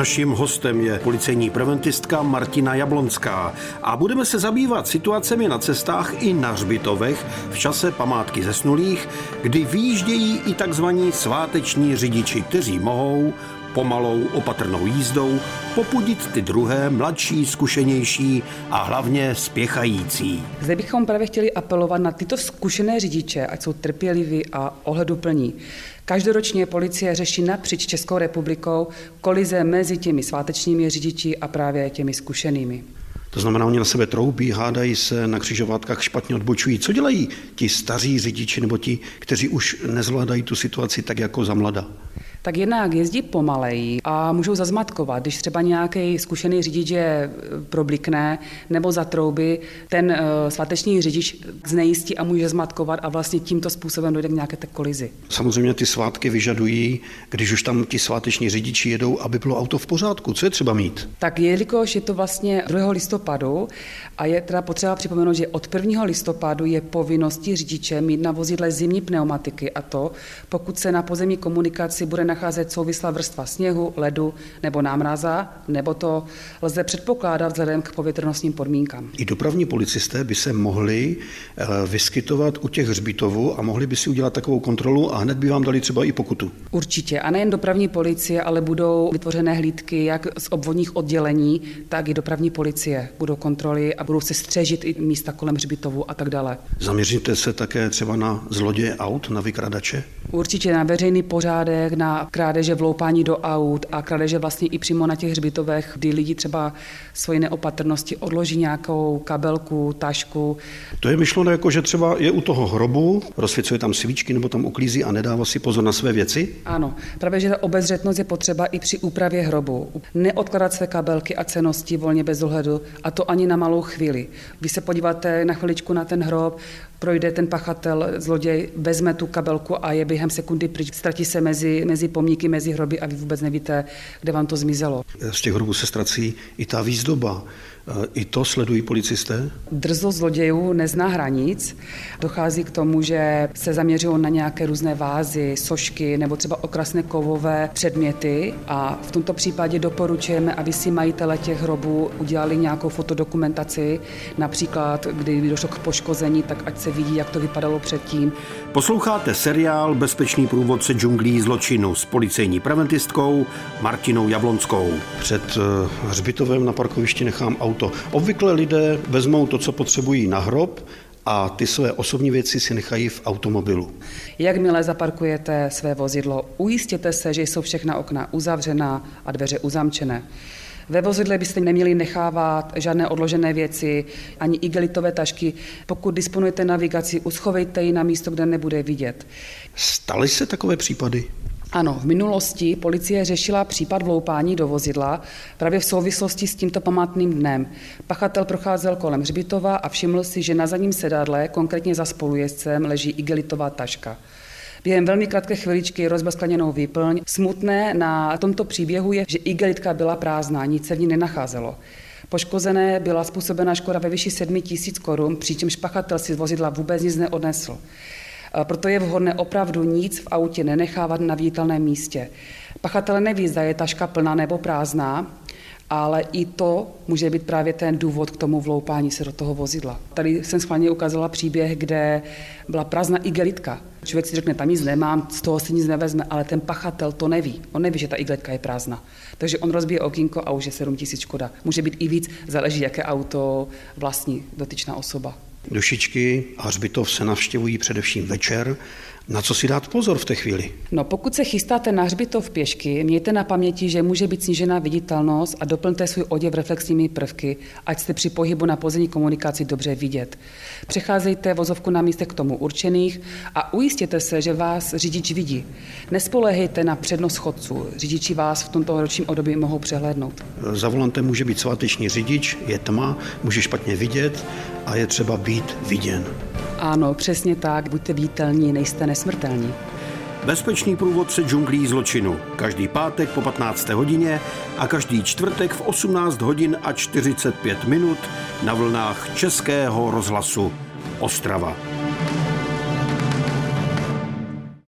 Naším hostem je policejní preventistka Martina Jablonská. A budeme se zabývat situacemi na cestách i na hřbitovech v čase památky zesnulých, kdy výjíždějí i takzvaní sváteční řidiči, kteří mohou pomalou opatrnou jízdou popudit ty druhé, mladší, zkušenější a hlavně spěchající. Zde bychom právě chtěli apelovat na tyto zkušené řidiče, ať jsou trpěliví a ohleduplní. Každoročně policie řeší napříč Českou republikou kolize mezi těmi svátečními řidiči a právě těmi zkušenými. To znamená, oni na sebe troubí, hádají se, na křižovátkách špatně odbočují. Co dělají ti staří řidiči nebo ti, kteří už nezvládají tu situaci tak jako za mlada? Tak jednak jezdí pomaleji a můžou zazmatkovat. Když třeba nějaký zkušený řidič je e, problikne nebo zatrouby, ten uh, sváteční řidič znejistí a může zmatkovat a vlastně tímto způsobem dojde k nějaké té kolizi. Samozřejmě ty svátky vyžadují, když už tam ti sváteční řidiči jedou, aby bylo auto v pořádku. Co je třeba mít? Tak jelikož je to vlastně 2. listopadu a je teda potřeba připomenout, že od 1. listopadu je povinností řidiče mít na vozidle zimní pneumatiky a to, pokud se na pozemní komunikaci bude nacházet souvislá vrstva sněhu, ledu nebo námraza, nebo to lze předpokládat vzhledem k povětrnostním podmínkám. I dopravní policisté by se mohli eh, vyskytovat u těch hřbitovů a mohli by si udělat takovou kontrolu a hned by vám dali třeba i pokutu. Určitě. A nejen dopravní policie, ale budou vytvořené hlídky jak z obvodních oddělení, tak i dopravní policie. Budou kontroly a budou se střežit i místa kolem hřbitovu a tak dále. Zaměříte se také třeba na zloděje aut, na vykradače? Určitě na veřejný pořádek, na krádeže vloupání do aut a krádeže vlastně i přímo na těch hřbitovech, kdy lidi třeba svoji neopatrnosti odloží nějakou kabelku, tašku. To je myšleno jako, že třeba je u toho hrobu, rozsvěcuje tam svíčky nebo tam uklízí a nedává si pozor na své věci? Ano, právě že ta obezřetnost je potřeba i při úpravě hrobu. Neodkladat své kabelky a cenosti volně bez ohledu a to ani na malou chvíli. Vy se podíváte na chviličku na ten hrob, projde ten pachatel, zloděj, vezme tu kabelku a je během sekundy pryč. Ztratí se mezi, mezi pomníky, mezi hroby a vy vůbec nevíte, kde vám to zmizelo. Z těch hrobů se ztrací i ta výzdoba. I to sledují policisté? Drzo zlodějů nezná hranic. Dochází k tomu, že se zaměřují na nějaké různé vázy, sošky nebo třeba okrasné kovové předměty a v tomto případě doporučujeme, aby si majitele těch hrobů udělali nějakou fotodokumentaci, například kdy došlo k poškození, tak ať se vidí, jak to vypadalo předtím. Posloucháte seriál Bezpečný průvodce džunglí zločinu s policejní preventistkou Martinou Jablonskou. Před eh, hřbitovem na parkovišti nechám auto auto. Obvykle lidé vezmou to, co potřebují na hrob, a ty své osobní věci si nechají v automobilu. Jakmile zaparkujete své vozidlo, ujistěte se, že jsou všechna okna uzavřená a dveře uzamčené. Ve vozidle byste neměli nechávat žádné odložené věci, ani igelitové tašky. Pokud disponujete navigací, uschovejte ji na místo, kde nebude vidět. Staly se takové případy? Ano, v minulosti policie řešila případ vloupání do vozidla právě v souvislosti s tímto památným dnem. Pachatel procházel kolem hřbitova a všiml si, že na zadním sedadle, konkrétně za spolujezdcem, leží igelitová taška. Během velmi krátké chviličky rozbil skleněnou výplň. Smutné na tomto příběhu je, že igelitka byla prázdná, nic se v ní nenacházelo. Poškozené byla způsobena škoda ve výši 7 tisíc korun, přičemž pachatel si z vozidla vůbec nic neodnesl. Proto je vhodné opravdu nic v autě nenechávat na viditelném místě. Pachatel neví, zda je taška plná nebo prázdná, ale i to může být právě ten důvod k tomu vloupání se do toho vozidla. Tady jsem schválně ukázala příběh, kde byla prázdná igelitka. Člověk si řekne, tam nic nemám, z toho si nic nevezme, ale ten pachatel to neví. On neví, že ta igelitka je prázdná. Takže on rozbije okýnko a už je 7 tisíc škoda. Může být i víc, záleží, jaké auto vlastní dotyčná osoba. Dušičky a hřbitov se navštěvují především večer na co si dát pozor v té chvíli? No, pokud se chystáte na hřbitov pěšky, mějte na paměti, že může být snížená viditelnost a doplňte svůj oděv reflexními prvky, ať jste při pohybu na pozemní komunikaci dobře vidět. Přecházejte vozovku na místech k tomu určených a ujistěte se, že vás řidič vidí. Nespolehejte na přednost chodců. Řidiči vás v tomto ročním období mohou přehlédnout. Za volantem může být sváteční řidič, je tma, může špatně vidět a je třeba být viděn. Ano, přesně tak. Buďte vítelní, nejste nesmrtelní. Bezpečný průvodce džunglí zločinu. Každý pátek po 15. hodině a každý čtvrtek v 18 hodin a 45 minut na vlnách Českého rozhlasu Ostrava.